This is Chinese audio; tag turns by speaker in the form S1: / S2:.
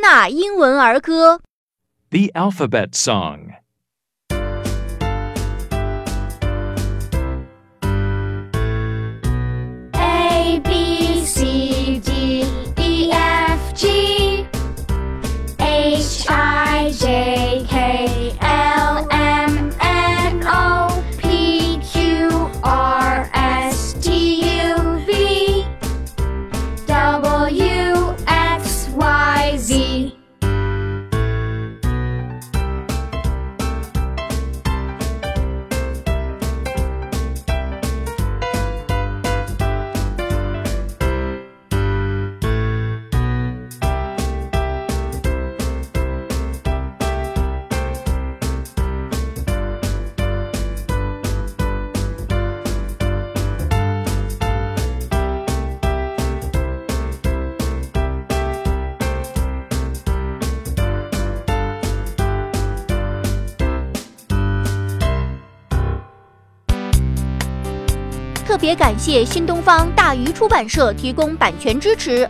S1: 纳英文儿歌。
S2: The Alphabet Song.
S1: 特别感谢新东方大鱼出版社提供版权支持。